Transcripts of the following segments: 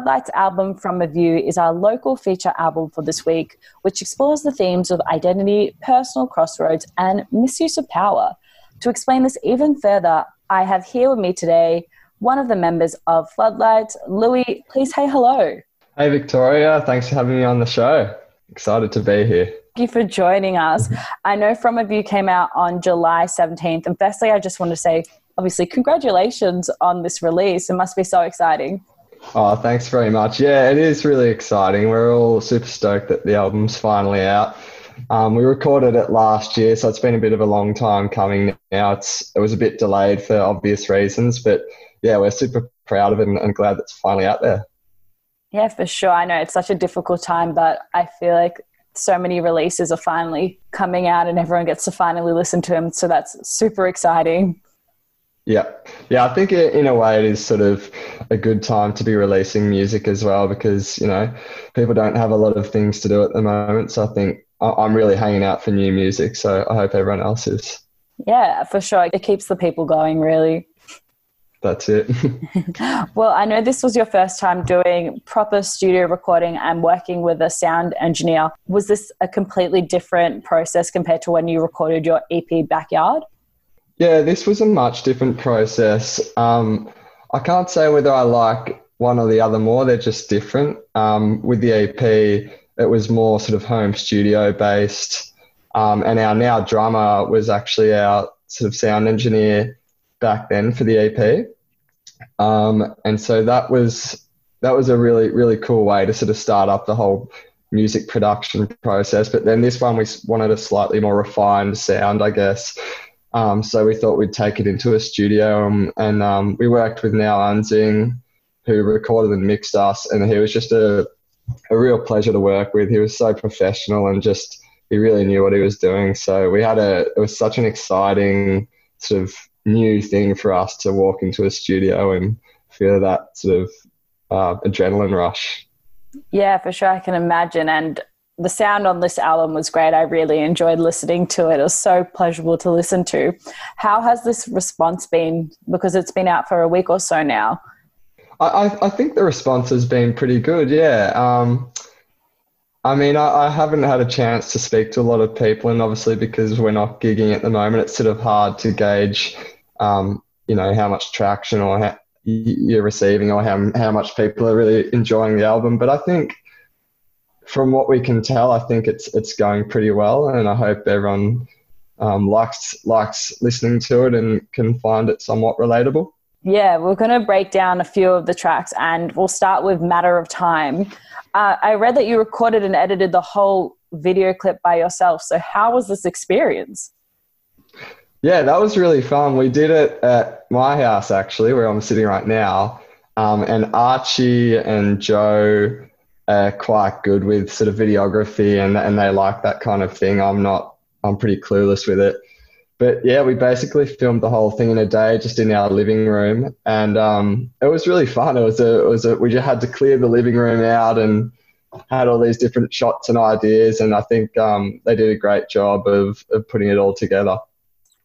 Floodlights album From a View is our local feature album for this week, which explores the themes of identity, personal crossroads, and misuse of power. To explain this even further, I have here with me today one of the members of Floodlights, Louis. Please say hello. Hey, Victoria. Thanks for having me on the show. Excited to be here. Thank you for joining us. I know From a View came out on July 17th. And firstly, I just want to say, obviously, congratulations on this release. It must be so exciting. Oh, thanks very much. Yeah, it is really exciting. We're all super stoked that the album's finally out. Um, we recorded it last year, so it's been a bit of a long time coming now. It's it was a bit delayed for obvious reasons, but yeah, we're super proud of it and, and glad that it's finally out there. Yeah, for sure. I know it's such a difficult time, but I feel like so many releases are finally coming out and everyone gets to finally listen to them. So that's super exciting. Yeah. Yeah, I think in a way it is sort of a good time to be releasing music as well because, you know, people don't have a lot of things to do at the moment. So I think I'm really hanging out for new music. So I hope everyone else is. Yeah, for sure. It keeps the people going, really. That's it. well, I know this was your first time doing proper studio recording and working with a sound engineer. Was this a completely different process compared to when you recorded your EP Backyard? Yeah, this was a much different process. Um, I can't say whether I like one or the other more. They're just different. Um, with the EP, it was more sort of home studio based. Um, and our now drummer was actually our sort of sound engineer back then for the EP. Um, and so that was that was a really really cool way to sort of start up the whole music production process. But then this one we wanted a slightly more refined sound, I guess. Um, so we thought we'd take it into a studio, and, and um, we worked with Nao Anzai, who recorded and mixed us, and he was just a a real pleasure to work with. He was so professional and just he really knew what he was doing. So we had a it was such an exciting sort of new thing for us to walk into a studio and feel that sort of uh, adrenaline rush. Yeah, for sure. I can imagine. And the sound on this album was great. I really enjoyed listening to it. It was so pleasurable to listen to. How has this response been? Because it's been out for a week or so now. I, I think the response has been pretty good. Yeah. Um, I mean, I, I, haven't had a chance to speak to a lot of people, and obviously because we're not gigging at the moment, it's sort of hard to gauge, um, you know, how much traction or how you're receiving or how how much people are really enjoying the album. But I think from what we can tell, I think it's it's going pretty well, and I hope everyone um, likes likes listening to it and can find it somewhat relatable. Yeah, we're going to break down a few of the tracks, and we'll start with "Matter of Time." Uh, I read that you recorded and edited the whole video clip by yourself. So, how was this experience? Yeah, that was really fun. We did it at my house, actually, where I'm sitting right now. Um, and Archie and Joe are quite good with sort of videography and, and they like that kind of thing. I'm not, I'm pretty clueless with it. But yeah, we basically filmed the whole thing in a day just in our living room. And um, it was really fun. It was a, it was a, we just had to clear the living room out and had all these different shots and ideas. And I think um, they did a great job of, of putting it all together.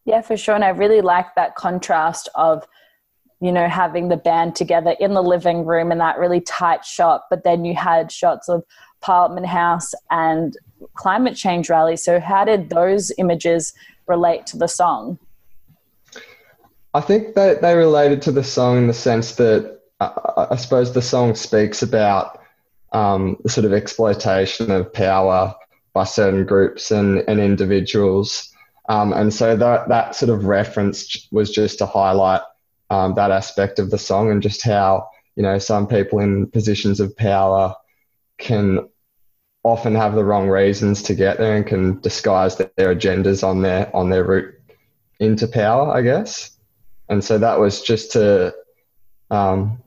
Yeah, for sure. And I really like that contrast of you know, having the band together in the living room in that really tight shot, but then you had shots of Parliament House and climate change rally. So, how did those images relate to the song? I think that they related to the song in the sense that uh, I suppose the song speaks about um, the sort of exploitation of power by certain groups and, and individuals. Um, and so that, that sort of reference was just to highlight um, that aspect of the song and just how you know some people in positions of power can often have the wrong reasons to get there and can disguise their agendas on their on their route into power, I guess. And so that was just to um,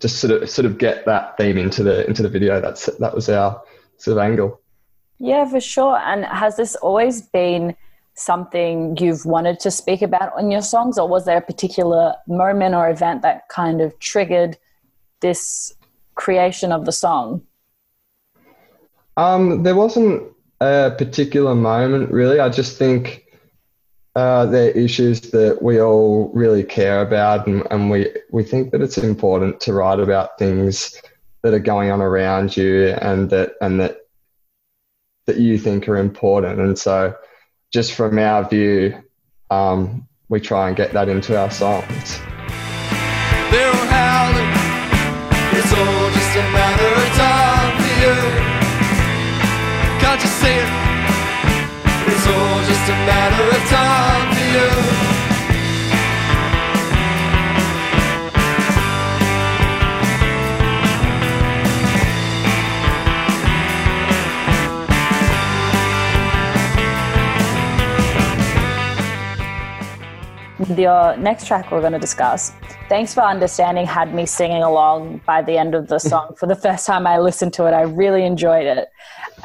just sort of sort of get that theme into the into the video. That's that was our sort of angle. Yeah, for sure. And has this always been something you've wanted to speak about on your songs, or was there a particular moment or event that kind of triggered this creation of the song? Um, there wasn't a particular moment, really. I just think uh, they're issues that we all really care about, and, and we, we think that it's important to write about things that are going on around you and that and that that you think are important. And so, just from our view, um, we try and get that into our songs. The next track we're going to discuss, Thanks for Understanding, had me singing along by the end of the song. for the first time I listened to it, I really enjoyed it.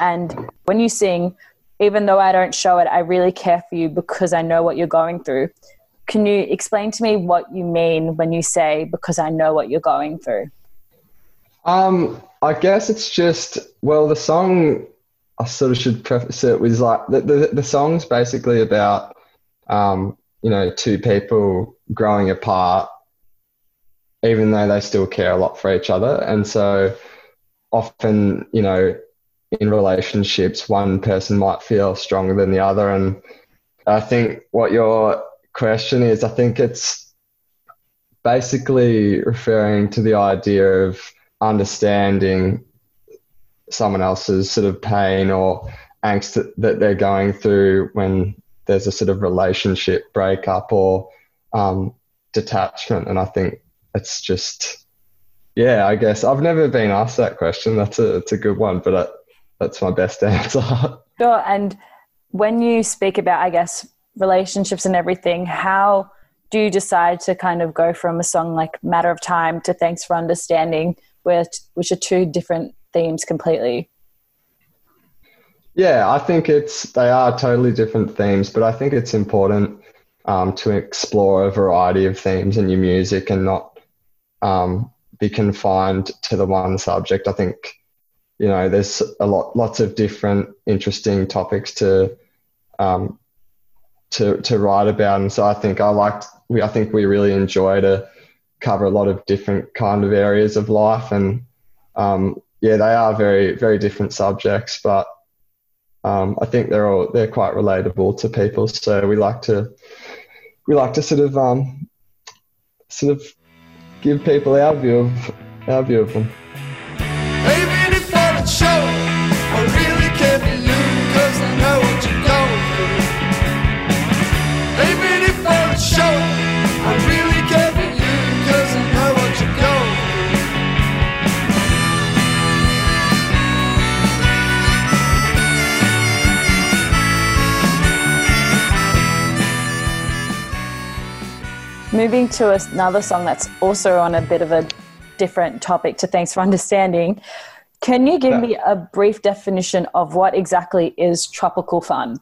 And when you sing, even though I don't show it, I really care for you because I know what you're going through. Can you explain to me what you mean when you say, because I know what you're going through? Um, I guess it's just, well, the song, I sort of should preface it with like, the, the, the song's basically about um, you know, two people growing apart, even though they still care a lot for each other. And so often, you know, in relationships, one person might feel stronger than the other. And I think what your question is, I think it's basically referring to the idea of understanding someone else's sort of pain or angst that, they're going through when there's a sort of relationship breakup or um, detachment. And I think it's just, yeah, I guess I've never been asked that question. That's a, it's a good one, but I, that's my best answer. Sure. And when you speak about, I guess, relationships and everything, how do you decide to kind of go from a song like Matter of Time to Thanks for Understanding, which, which are two different themes completely? Yeah, I think it's they are totally different themes, but I think it's important um, to explore a variety of themes in your music and not um, be confined to the one subject. I think you know there's a lot, lots of different interesting topics to um, to to write about, and so I think I liked we I think we really enjoy to cover a lot of different kind of areas of life, and um, yeah, they are very very different subjects, but um, I think they're all they're quite relatable to people. So we like to we like to sort of um, sort of give people our view of our view of them. Moving to another song that's also on a bit of a different topic to Thanks for Understanding. Can you give yeah. me a brief definition of what exactly is tropical fun?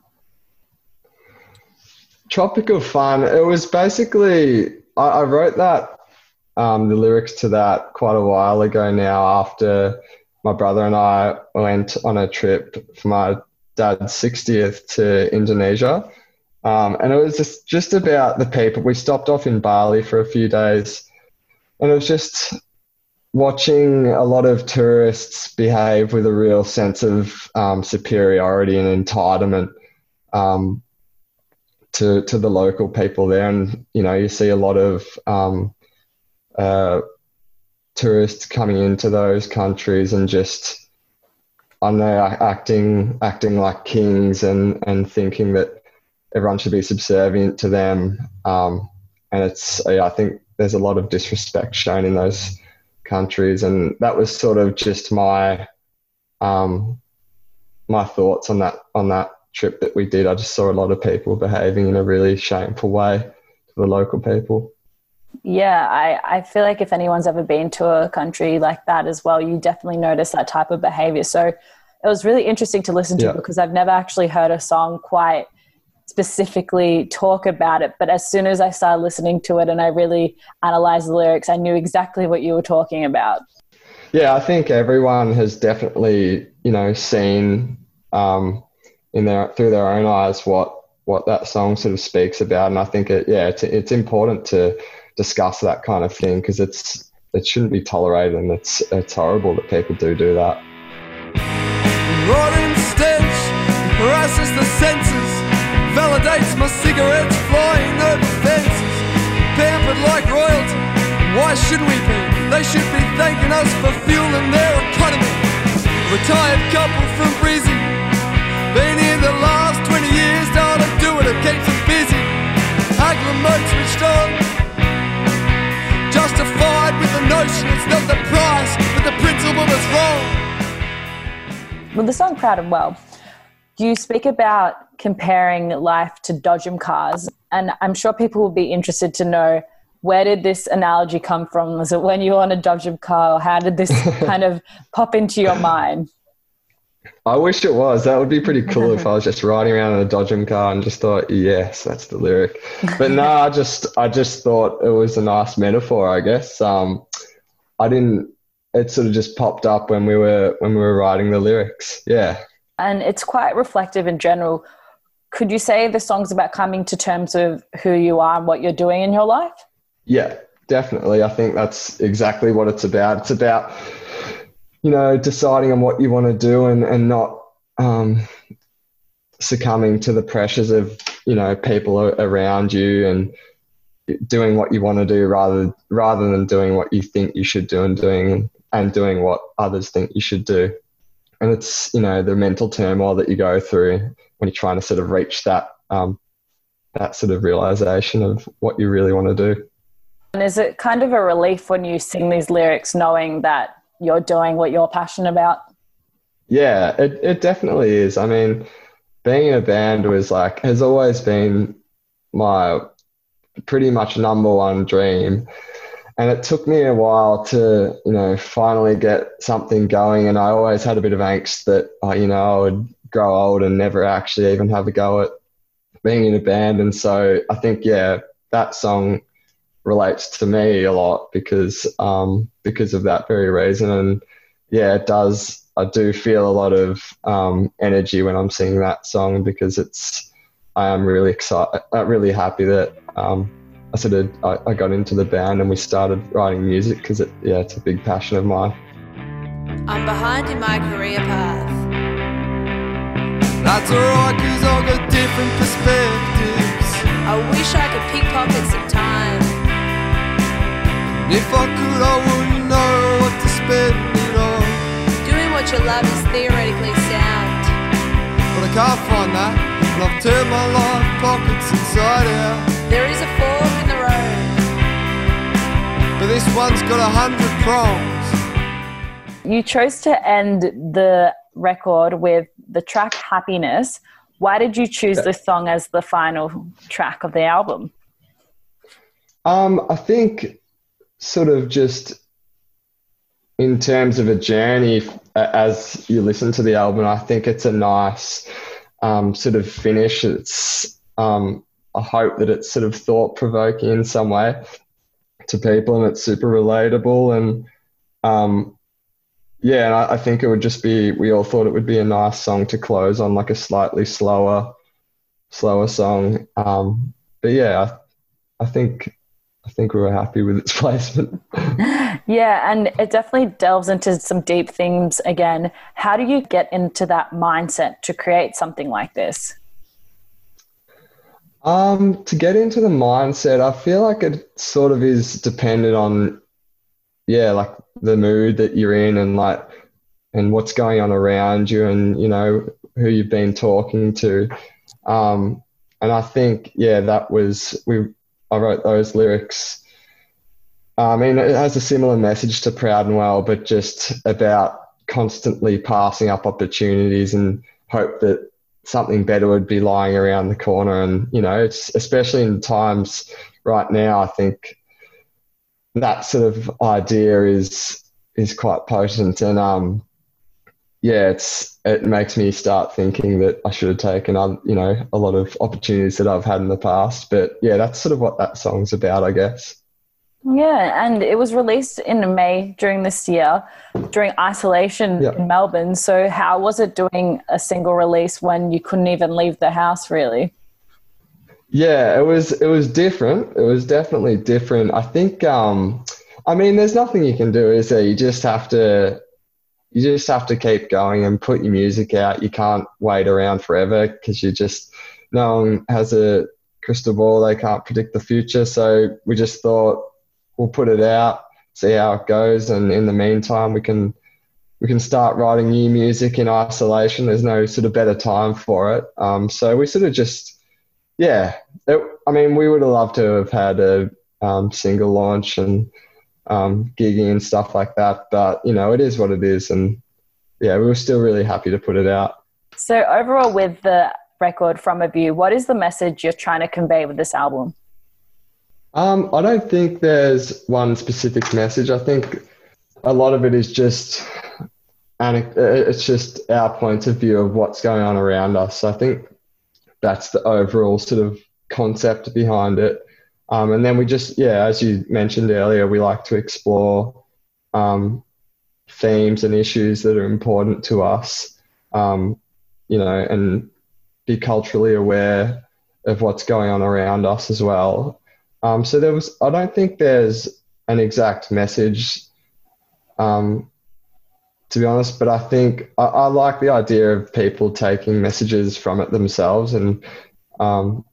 Tropical fun. It was basically, I, I wrote that, um, the lyrics to that quite a while ago now after my brother and I went on a trip for my dad's 60th to Indonesia. Um, and it was just, just about the people. We stopped off in Bali for a few days, and it was just watching a lot of tourists behave with a real sense of um, superiority and entitlement um, to to the local people there. And you know, you see a lot of um, uh, tourists coming into those countries and just I know acting acting like kings and and thinking that everyone should be subservient to them. Um, and it's, yeah, I think there's a lot of disrespect shown in those countries. And that was sort of just my, um, my thoughts on that, on that trip that we did. I just saw a lot of people behaving in a really shameful way to the local people. Yeah, I, I feel like if anyone's ever been to a country like that as well, you definitely notice that type of behavior. So it was really interesting to listen to yeah. because I've never actually heard a song quite specifically talk about it. But as soon as I started listening to it and I really analyzed the lyrics, I knew exactly what you were talking about. Yeah, I think everyone has definitely, you know, seen um, in their through their own eyes what what that song sort of speaks about. And I think it, yeah, it's, it's important to discuss that kind of thing because it's, it shouldn't be tolerated and it's, it's horrible that people do do that. Roaring stench harasses the senses, validates my cigarettes flying over fences, pampered like royalty. Why shouldn't we be? They should be thanking us for fueling their economy. Retired couple from Breezy, been here the last 20 years, don't do it, keeps them busy. Acclimate switched on, justified with the notion it's not the price, but the principle that's wrong. Well, the song Proud and Well, you speak about comparing life to Dodgem cars, and I'm sure people will be interested to know where did this analogy come from? Was it when you were on a Dodgem car, or how did this kind of pop into your mind? I wish it was. That would be pretty cool if I was just riding around in a Dodgem car and just thought, yes, that's the lyric. But no, I just I just thought it was a nice metaphor, I guess. Um, I didn't. It sort of just popped up when we were when we were writing the lyrics. Yeah. And it's quite reflective in general. Could you say the song's about coming to terms with who you are and what you're doing in your life? Yeah, definitely. I think that's exactly what it's about. It's about, you know, deciding on what you want to do and, and not um, succumbing to the pressures of, you know, people around you and doing what you want to do rather rather than doing what you think you should do and doing and doing what others think you should do. And it's, you know, the mental turmoil that you go through when you're trying to sort of reach that um, that sort of realization of what you really want to do. And is it kind of a relief when you sing these lyrics knowing that you're doing what you're passionate about? Yeah, it, it definitely is. I mean, being in a band was like, has always been my pretty much number one dream. And it took me a while to, you know, finally get something going. And I always had a bit of angst that, uh, you know, I would grow old and never actually even have a go at being in a band. And so I think, yeah, that song relates to me a lot because um, because of that very reason. And yeah, it does. I do feel a lot of um, energy when I'm singing that song because it's. I am really excited, uh, really happy that um, I sort of I, I, got into the band and we started writing music because it yeah it's a big passion of mine. I'm behind in my career path. That's alright, cause I've got different perspectives. I wish I could pickpocket some time. If I could, I wouldn't know what to spend it on. Doing what you love is theoretically sound. But I can't find that, and I've turned my life pockets inside out. There is a fork in the road. But this one's got a hundred prongs. You chose to end the record with the track Happiness. Why did you choose this song as the final track of the album? Um, I think sort of just in terms of a journey as you listen to the album, I think it's a nice um, sort of finish. It's um, I hope that it's sort of thought provoking in some way to people, and it's super relatable. And um, yeah, and I, I, think it would just be. We all thought it would be a nice song to close on, like a slightly slower, slower song. Um, but yeah, I, I think I think we were happy with its placement. yeah, and it definitely delves into some deep themes again. How do you get into that mindset to create something like this? Um, to get into the mindset, I feel like it sort of is dependent on, yeah, like the mood that you're in and like, and what's going on around you and, you know, who you've been talking to. Um, and I think, yeah, that was, we, I wrote those lyrics. I mean, it has a similar message to Proud and Well, but just about constantly passing up opportunities and hope that something better would be lying around the corner. And, you know, it's especially in times right now, I think that sort of idea is is quite potent. And um, yeah, it's it makes me start thinking that I should have taken on, you know, a lot of opportunities that I've had in the past. But yeah, that's sort of what that song's about, I guess. Yeah, and it was released in May during this year, during isolation yeah. in Melbourne. So, how was it doing a single release when you couldn't even leave the house, really? Yeah, it was it was different. It was definitely different. I think um I mean there's nothing you can do, is there? You just have to you just have to keep going and put your music out. You can't wait around forever because you just no one has a crystal ball. They can't predict the future. So we just thought we'll put it out, see how it goes, and in the meantime we can we can start writing new music in isolation. There's no sort of better time for it. Um, so we sort of just yeah. It, I mean, we would have loved to have had a um, single launch and um, gigging and stuff like that. But you know, it is what it is, and yeah, we were still really happy to put it out. So overall, with the record from a view, what is the message you're trying to convey with this album? Um, I don't think there's one specific message. I think a lot of it is just and it's just our point of view of what's going on around us. I think that's the overall sort of concept behind it. Um, and then we just, yeah, as you mentioned earlier, we like to explore um, themes and issues that are important to us, um, you know, and be culturally aware of what's going on around us as well. Um, so there was, I don't think there's an exact message, um, to be honest, but I think I, I, like the idea of people taking messages from it themselves and um,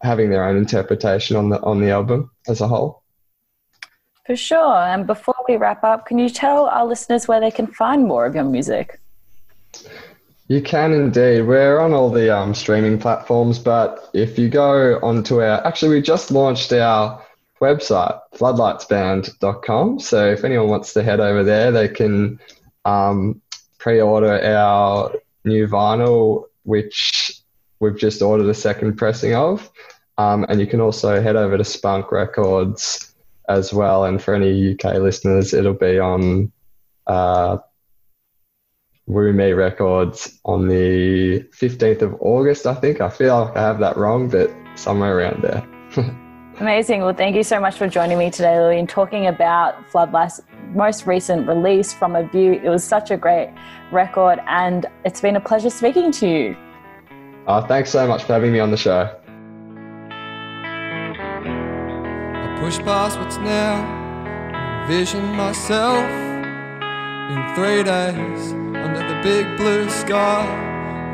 having their own interpretation on the on the album as a whole. For sure. And before we wrap up, can you tell our listeners where they can find more of your music? You can indeed. We're on all the um, streaming platforms, but if you go onto our, actually, we just launched our website, floodlightsband.com. So if anyone wants to head over there, they can um, pre order our new vinyl, which we've just ordered a second pressing of. Um, and you can also head over to Spunk Records as well. And for any UK listeners, it'll be on uh, Woo Records on the 15th of August, I think. I feel like I have that wrong, but somewhere around there. Amazing. Well, thank you so much for joining me today, Lily, and talking about Floodlight's most recent release, From a View. It was such a great record, and it's been a pleasure speaking to you. Uh, thanks so much for having me on the show. I push past what's now, envision myself in three days under the big blue sky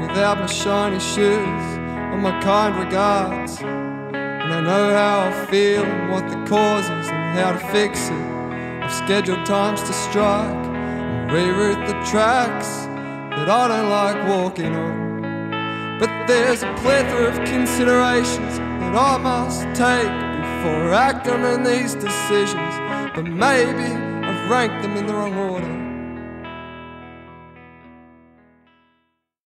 without my shiny shoes or my kind regards. And I know how I feel and what the cause is and how to fix it. I've scheduled times to strike and reroute the tracks that I don't like walking on. But there's a plethora of considerations that I must take before acting on these decisions. But maybe I've ranked them in the wrong order.